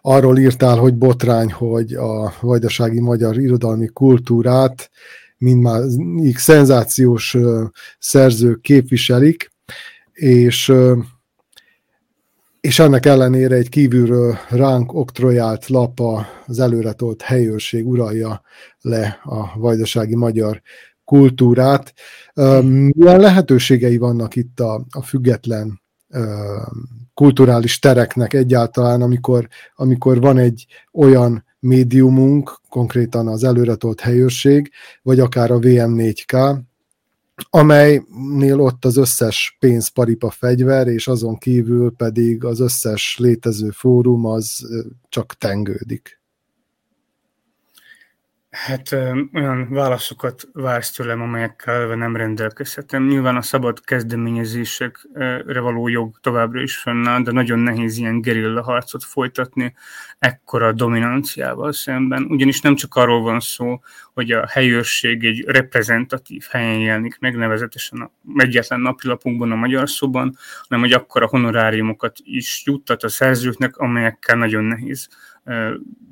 Arról írtál, hogy botrány, hogy a vajdasági magyar irodalmi kultúrát mindmáig szenzációs szerzők képviselik, és, és ennek ellenére egy kívülről ránk oktrojált lap az előretolt helyőrség uralja le a vajdasági magyar kultúrát. Milyen lehetőségei vannak itt a, a független kulturális tereknek egyáltalán, amikor, amikor van egy olyan médiumunk, konkrétan az előretolt helyőrség, vagy akár a VM4K, amelynél ott az összes pénz, paripa, fegyver, és azon kívül pedig az összes létező fórum az csak tengődik. Hát olyan válaszokat vársz tőlem, amelyekkel nem rendelkezhetem. Nyilván a szabad kezdeményezésekre való jog továbbra is fennáll, de nagyon nehéz ilyen gerilla harcot folytatni ekkora dominanciával szemben, ugyanis nem csak arról van szó, hogy a helyőrség egy reprezentatív helyen jelenik meg, nevezetesen a egyetlen napilapunkban, a Magyar Szóban, hanem hogy akkora honoráriumokat is juttat a szerzőknek, amelyekkel nagyon nehéz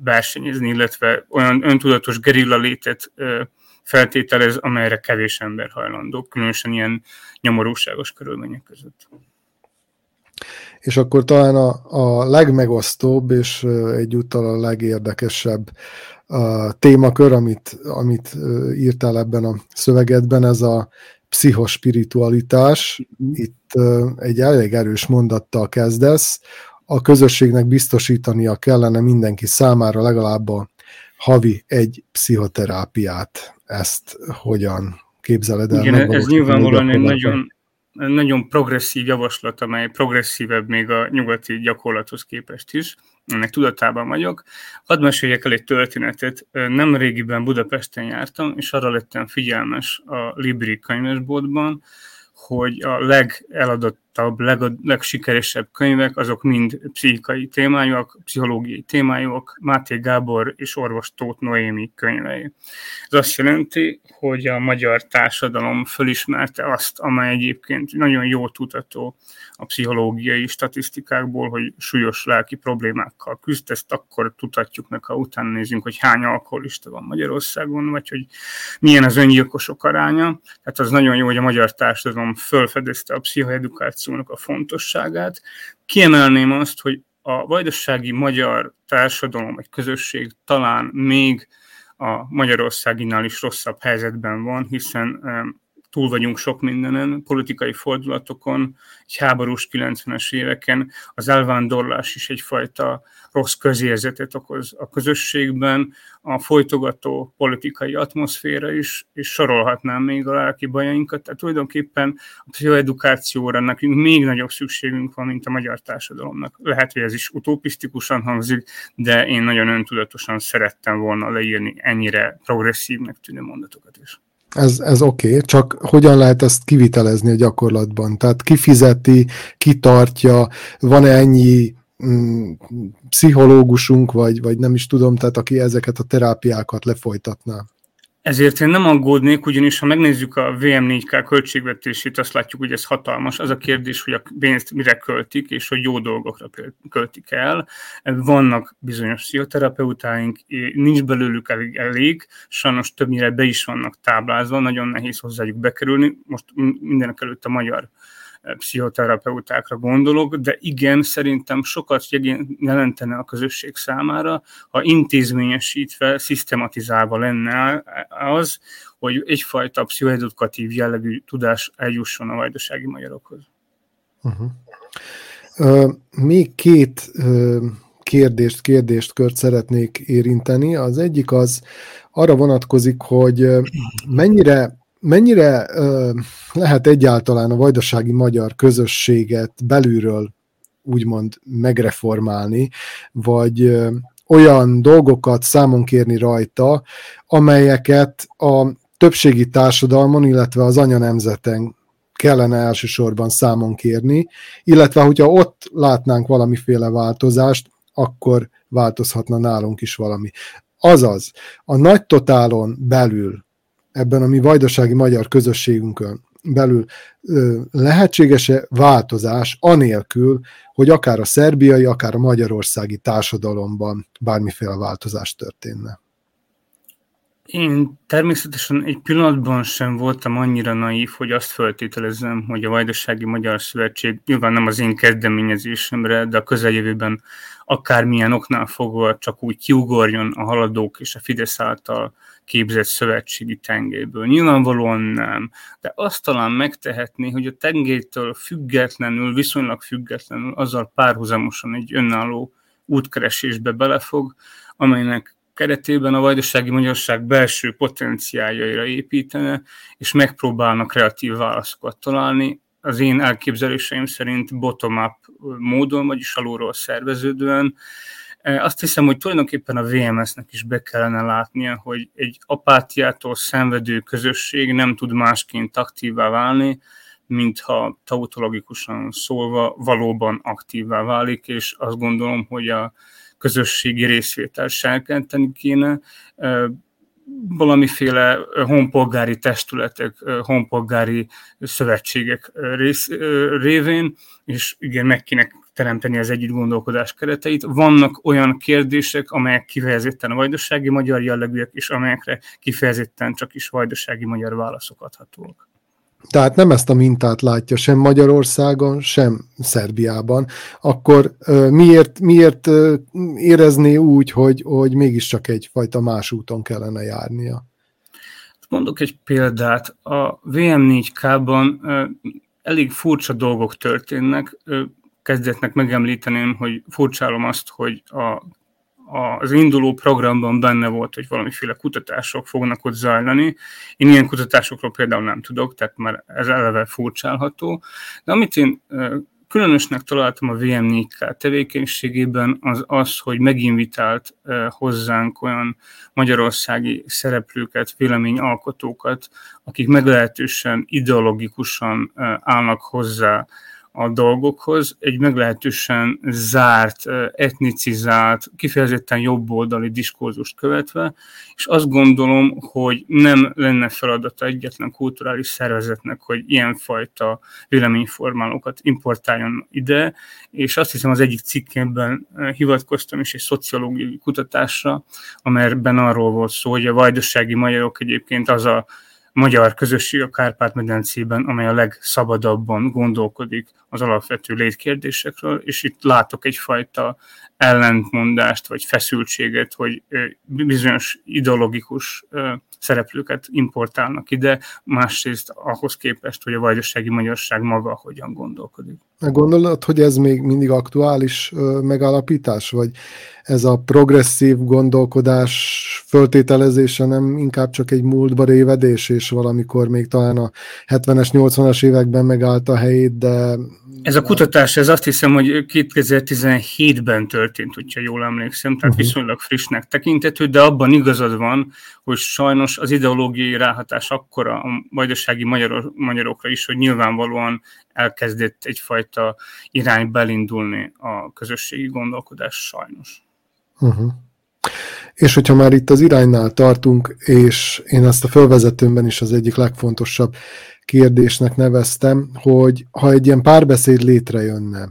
versenyezni, illetve olyan öntudatos gerilla létet feltételez, amelyre kevés ember hajlandó, különösen ilyen nyomorúságos körülmények között. És akkor talán a, a legmegosztóbb és egyúttal a legérdekesebb a témakör, amit, amit írtál ebben a szövegedben, ez a pszichospiritualitás. Mhm. Itt egy elég erős mondattal kezdesz, a közösségnek biztosítania kellene mindenki számára legalább a havi egy pszichoterápiát. Ezt hogyan képzeled el? Igen, ez nyilvánvalóan egy nagyon, nagyon progresszív javaslat, amely progresszívebb még a nyugati gyakorlathoz képest is. Ennek tudatában vagyok. Hadd meséljek el egy történetet. Nem régiben Budapesten jártam, és arra lettem figyelmes a Libri könyvesboltban, hogy a legeladott leghallgatottabb, leg, legsikeresebb könyvek, azok mind pszichikai témájuk, pszichológiai témájuk, Máté Gábor és orvos Tóth Noémi könyvei. Ez azt jelenti, hogy a magyar társadalom fölismerte azt, amely egyébként nagyon jó tudató a pszichológiai statisztikákból, hogy súlyos lelki problémákkal küzd, ezt akkor tudhatjuk meg, ha utána nézünk, hogy hány alkoholista van Magyarországon, vagy hogy milyen az öngyilkosok aránya. Tehát az nagyon jó, hogy a magyar társadalom fölfedezte a pszichoedukációnak a fontosságát. Kiemelném azt, hogy a vajdasági magyar társadalom vagy közösség talán még a Magyarországinál is rosszabb helyzetben van, hiszen túl vagyunk sok mindenen, politikai fordulatokon, egy háborús 90-es éveken, az elvándorlás is egyfajta rossz közérzetet okoz a közösségben, a folytogató politikai atmoszféra is, és sorolhatnám még a lelki bajainkat, tehát tulajdonképpen a pszichoedukációra nekünk még nagyobb szükségünk van, mint a magyar társadalomnak. Lehet, hogy ez is utopisztikusan hangzik, de én nagyon öntudatosan szerettem volna leírni ennyire progresszívnek tűnő mondatokat is. Ez, ez oké, okay, csak hogyan lehet ezt kivitelezni a gyakorlatban? Tehát ki fizeti, ki tartja, van-e ennyi mm, pszichológusunk, vagy, vagy nem is tudom, tehát aki ezeket a terápiákat lefolytatná? Ezért én nem aggódnék, ugyanis ha megnézzük a VM4K költségvetését, azt látjuk, hogy ez hatalmas. Az a kérdés, hogy a pénzt mire költik, és hogy jó dolgokra költik el. Vannak bizonyos pszichoterapeutáink, nincs belőlük elég, elég, sajnos többnyire be is vannak táblázva, nagyon nehéz hozzájuk bekerülni. Most mindenek előtt a magyar pszichoterapeutákra gondolok, de igen, szerintem sokat jelentene a közösség számára, ha intézményesítve, szisztematizálva lenne az, hogy egyfajta pszichoedukatív jellegű tudás eljusson a vajdasági magyarokhoz. Uh-huh. Uh, még két kérdést, kérdést kört szeretnék érinteni. Az egyik az arra vonatkozik, hogy mennyire mennyire ö, lehet egyáltalán a vajdasági magyar közösséget belülről úgymond megreformálni, vagy ö, olyan dolgokat számon kérni rajta, amelyeket a többségi társadalmon, illetve az anyanemzeten kellene elsősorban számon kérni, illetve hogyha ott látnánk valamiféle változást, akkor változhatna nálunk is valami. Azaz, a nagy totálon belül ebben a mi vajdasági magyar közösségünkön belül lehetséges-e változás anélkül, hogy akár a szerbiai, akár a magyarországi társadalomban bármiféle változás történne? Én természetesen egy pillanatban sem voltam annyira naív, hogy azt feltételezem, hogy a Vajdasági Magyar Szövetség nyilván nem az én kezdeményezésemre, de a közeljövőben akármilyen oknál fogva csak úgy kiugorjon a haladók és a Fidesz által képzett szövetségi tengélyből. Nyilvánvalóan nem, de azt talán megtehetné, hogy a tengétől függetlenül, viszonylag függetlenül azzal párhuzamosan egy önálló útkeresésbe belefog, amelynek keretében a vajdasági magyarság belső potenciáljaira építene, és megpróbálnak kreatív válaszokat találni, az én elképzeléseim szerint bottom-up módon, vagyis alulról szerveződően, azt hiszem, hogy tulajdonképpen a VMS-nek is be kellene látnia, hogy egy apátiától szenvedő közösség nem tud másként aktívá válni, mintha tautologikusan szólva valóban aktívá válik, és azt gondolom, hogy a közösségi részvétel serkenteni kéne, valamiféle honpolgári testületek, honpolgári szövetségek rész, révén, és igen, meg kéne teremteni az együtt gondolkodás kereteit. Vannak olyan kérdések, amelyek kifejezetten a vajdasági magyar jellegűek, és amelyekre kifejezetten csak is vajdasági magyar válaszok adhatóak. Tehát nem ezt a mintát látja sem Magyarországon, sem Szerbiában, akkor miért, miért érezné úgy, hogy, hogy mégiscsak egyfajta más úton kellene járnia? Mondok egy példát. A VM4K-ban elég furcsa dolgok történnek kezdetnek megemlíteném, hogy furcsálom azt, hogy a, az induló programban benne volt, hogy valamiféle kutatások fognak ott zajlani. Én ilyen kutatásokról például nem tudok, tehát már ez eleve furcsálható. De amit én különösnek találtam a VM4K tevékenységében, az az, hogy meginvitált hozzánk olyan magyarországi szereplőket, véleményalkotókat, akik meglehetősen ideológikusan állnak hozzá a dolgokhoz, egy meglehetősen zárt, etnicizált, kifejezetten jobboldali diskurzust követve, és azt gondolom, hogy nem lenne feladata egyetlen kulturális szervezetnek, hogy ilyenfajta véleményformálókat importáljon ide, és azt hiszem az egyik cikkemben hivatkoztam is egy szociológiai kutatásra, amelyben arról volt szó, hogy a vajdasági magyarok egyébként az a magyar közösség a Kárpát-medencében, amely a legszabadabban gondolkodik az alapvető létkérdésekről, és itt látok egyfajta ellentmondást vagy feszültséget, hogy bizonyos ideologikus szereplőket importálnak ide, másrészt ahhoz képest, hogy a vajdasági magyarság maga hogyan gondolkodik. Gondolod, hogy ez még mindig aktuális megállapítás, vagy ez a progresszív gondolkodás föltételezése nem inkább csak egy múltba révedés, és valamikor még talán a 70-es, 80-as években megállt a helyét, de ez a kutatás, ez azt hiszem, hogy 2017-ben történt, hogyha jól emlékszem, tehát uh-huh. viszonylag frissnek tekintető, de abban igazad van, hogy sajnos az ideológiai ráhatás akkora a vajdasági magyarok, magyarokra is, hogy nyilvánvalóan elkezdett egyfajta irány belindulni a közösségi gondolkodás sajnos. Uh-huh. És hogyha már itt az iránynál tartunk, és én ezt a fölvezetőmben is az egyik legfontosabb kérdésnek neveztem, hogy ha egy ilyen párbeszéd létrejönne,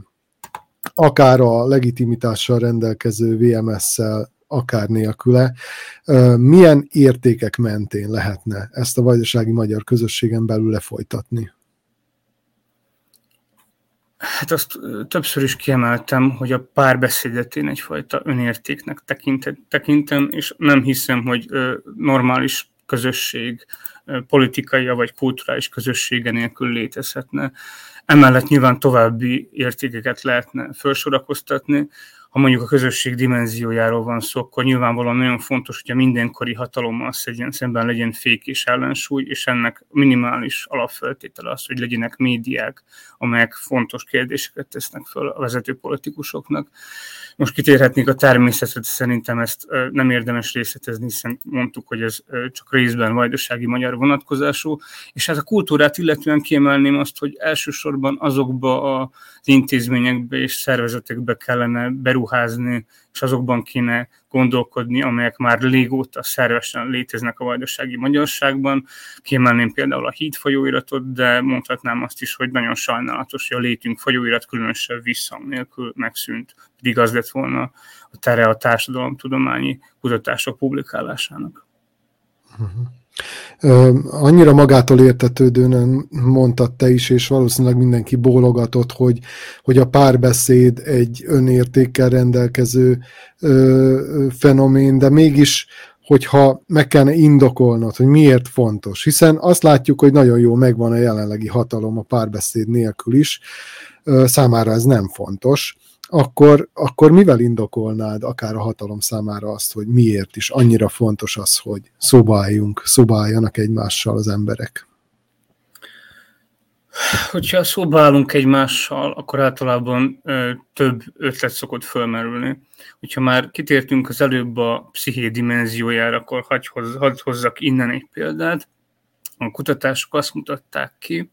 akár a legitimitással rendelkező VMS-szel, akár nélküle, milyen értékek mentén lehetne ezt a vajdasági magyar közösségen belül lefolytatni? Hát azt többször is kiemeltem, hogy a párbeszédet én egyfajta önértéknek tekintem, és nem hiszem, hogy normális közösség politikai vagy kulturális közössége nélkül létezhetne. Emellett nyilván további értékeket lehetne felsorakoztatni, ha mondjuk a közösség dimenziójáról van szó, akkor nyilvánvalóan nagyon fontos, hogy a mindenkori hatalommal szemben legyen fék és ellensúly, és ennek minimális alapfeltétele az, hogy legyenek médiák, amelyek fontos kérdéseket tesznek föl a vezető politikusoknak. Most kitérhetnék a természetre, szerintem ezt nem érdemes részletezni, hiszen mondtuk, hogy ez csak részben vajdasági magyar vonatkozású, és hát a kultúrát illetően kiemelném azt, hogy elsősorban azokba az intézményekbe és szervezetekbe kellene beruházni, és azokban kéne gondolkodni, amelyek már régóta szervesen léteznek a vajdasági magyarságban. Kiemelném például a híd folyóiratot, de mondhatnám azt is, hogy nagyon sajnálatos, hogy a létünk folyóirat különösebb visszhang nélkül megszűnt, pedig az lett volna a tere a társadalomtudományi kutatások publikálásának. Uh-huh annyira magától értetődően mondtad te is, és valószínűleg mindenki bólogatott, hogy, hogy a párbeszéd egy önértékkel rendelkező ö, fenomén, de mégis hogyha meg kellene indokolnod, hogy miért fontos, hiszen azt látjuk, hogy nagyon jó megvan a jelenlegi hatalom a párbeszéd nélkül is, számára ez nem fontos, akkor, akkor mivel indokolnád akár a hatalom számára azt, hogy miért is annyira fontos az, hogy szobáljunk, szobáljanak egymással az emberek? Hogyha szobálunk egymással, akkor általában ö, több ötlet szokott fölmerülni. Hogyha már kitértünk az előbb a psziché dimenziójára, akkor hagy, hoz, hagy hozzak innen egy példát. A kutatások azt mutatták ki,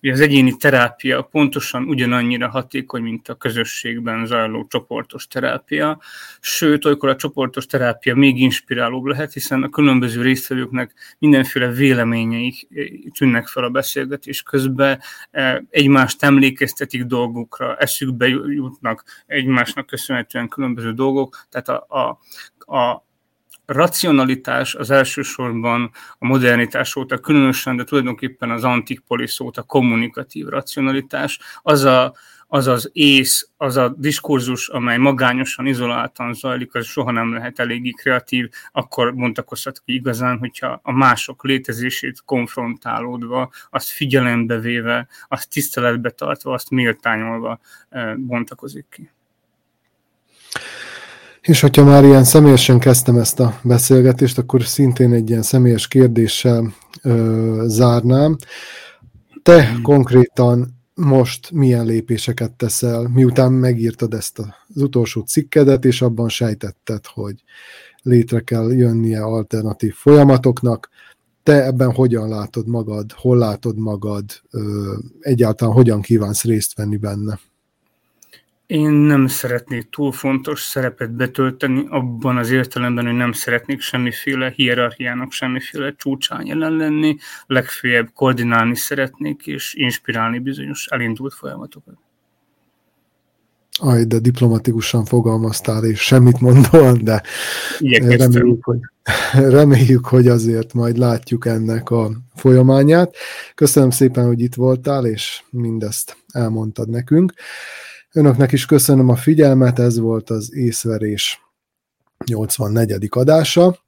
hogy az egyéni terápia pontosan ugyanannyira hatékony, mint a közösségben zajló csoportos terápia, sőt, olykor a csoportos terápia még inspirálóbb lehet, hiszen a különböző résztvevőknek mindenféle véleményeik tűnnek fel a beszélgetés közben, e, egymást emlékeztetik dolgokra, eszükbe jutnak egymásnak köszönhetően különböző dolgok, tehát a, a, a racionalitás az elsősorban a modernitás óta, különösen, de tulajdonképpen az antik polisz óta kommunikatív racionalitás, az a, az az ész, az a diskurzus, amely magányosan, izoláltan zajlik, az soha nem lehet eléggé kreatív, akkor mondtakozhatok igazán, hogyha a mások létezését konfrontálódva, azt figyelembe véve, azt tiszteletbe tartva, azt méltányolva eh, bontakozik ki. És hogyha már ilyen személyesen kezdtem ezt a beszélgetést, akkor szintén egy ilyen személyes kérdéssel ö, zárnám. Te hmm. konkrétan most milyen lépéseket teszel, miután megírtad ezt az utolsó cikkedet, és abban sejtetted, hogy létre kell jönnie alternatív folyamatoknak. te ebben hogyan látod magad, hol látod magad, egyáltalán hogyan kívánsz részt venni benne? Én nem szeretnék túl fontos szerepet betölteni abban az értelemben, hogy nem szeretnék semmiféle hierarchiának, semmiféle csúcsán jelen lenni, legfeljebb koordinálni szeretnék és inspirálni bizonyos elindult folyamatokat. Aj, de diplomatikusan fogalmaztál, és semmit mondóan, de reméljük hogy, *laughs* reméljük, hogy azért majd látjuk ennek a folyamányát. Köszönöm szépen, hogy itt voltál, és mindezt elmondtad nekünk. Önöknek is köszönöm a figyelmet, ez volt az észverés 84. adása.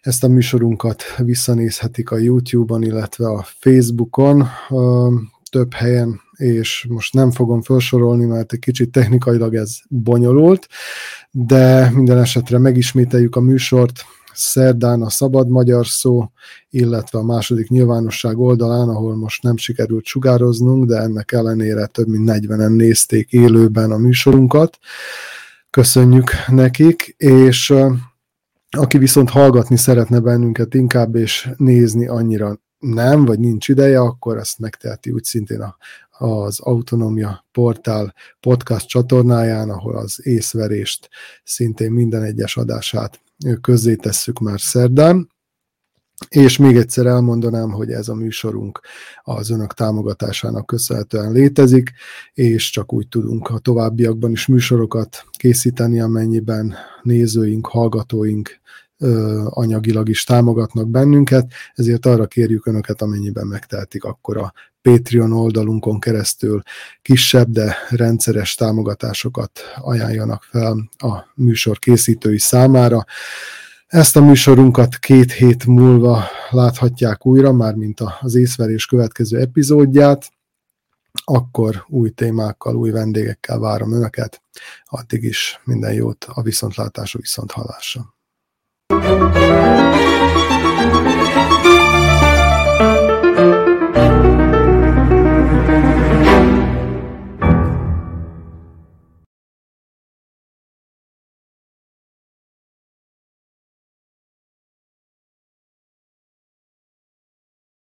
Ezt a műsorunkat visszanézhetik a YouTube-on, illetve a Facebookon több helyen, és most nem fogom felsorolni, mert egy kicsit technikailag ez bonyolult, de minden esetre megismételjük a műsort szerdán a Szabad Magyar Szó, illetve a második nyilvánosság oldalán, ahol most nem sikerült sugároznunk, de ennek ellenére több mint 40-en nézték élőben a műsorunkat. Köszönjük nekik, és aki viszont hallgatni szeretne bennünket inkább, és nézni annyira nem, vagy nincs ideje, akkor ezt megteheti úgy szintén a, az Autonomia Portál podcast csatornáján, ahol az észverést szintén minden egyes adását közzétesszük már szerdán. És még egyszer elmondanám, hogy ez a műsorunk az önök támogatásának köszönhetően létezik, és csak úgy tudunk a továbbiakban is műsorokat készíteni, amennyiben nézőink, hallgatóink anyagilag is támogatnak bennünket, ezért arra kérjük Önöket, amennyiben megtehetik, akkor a Patreon oldalunkon keresztül kisebb, de rendszeres támogatásokat ajánljanak fel a műsor készítői számára. Ezt a műsorunkat két hét múlva láthatják újra, mármint az észverés következő epizódját, akkor új témákkal, új vendégekkel várom Önöket. Addig is minden jót a viszontlátású viszonthallásra. Thank you.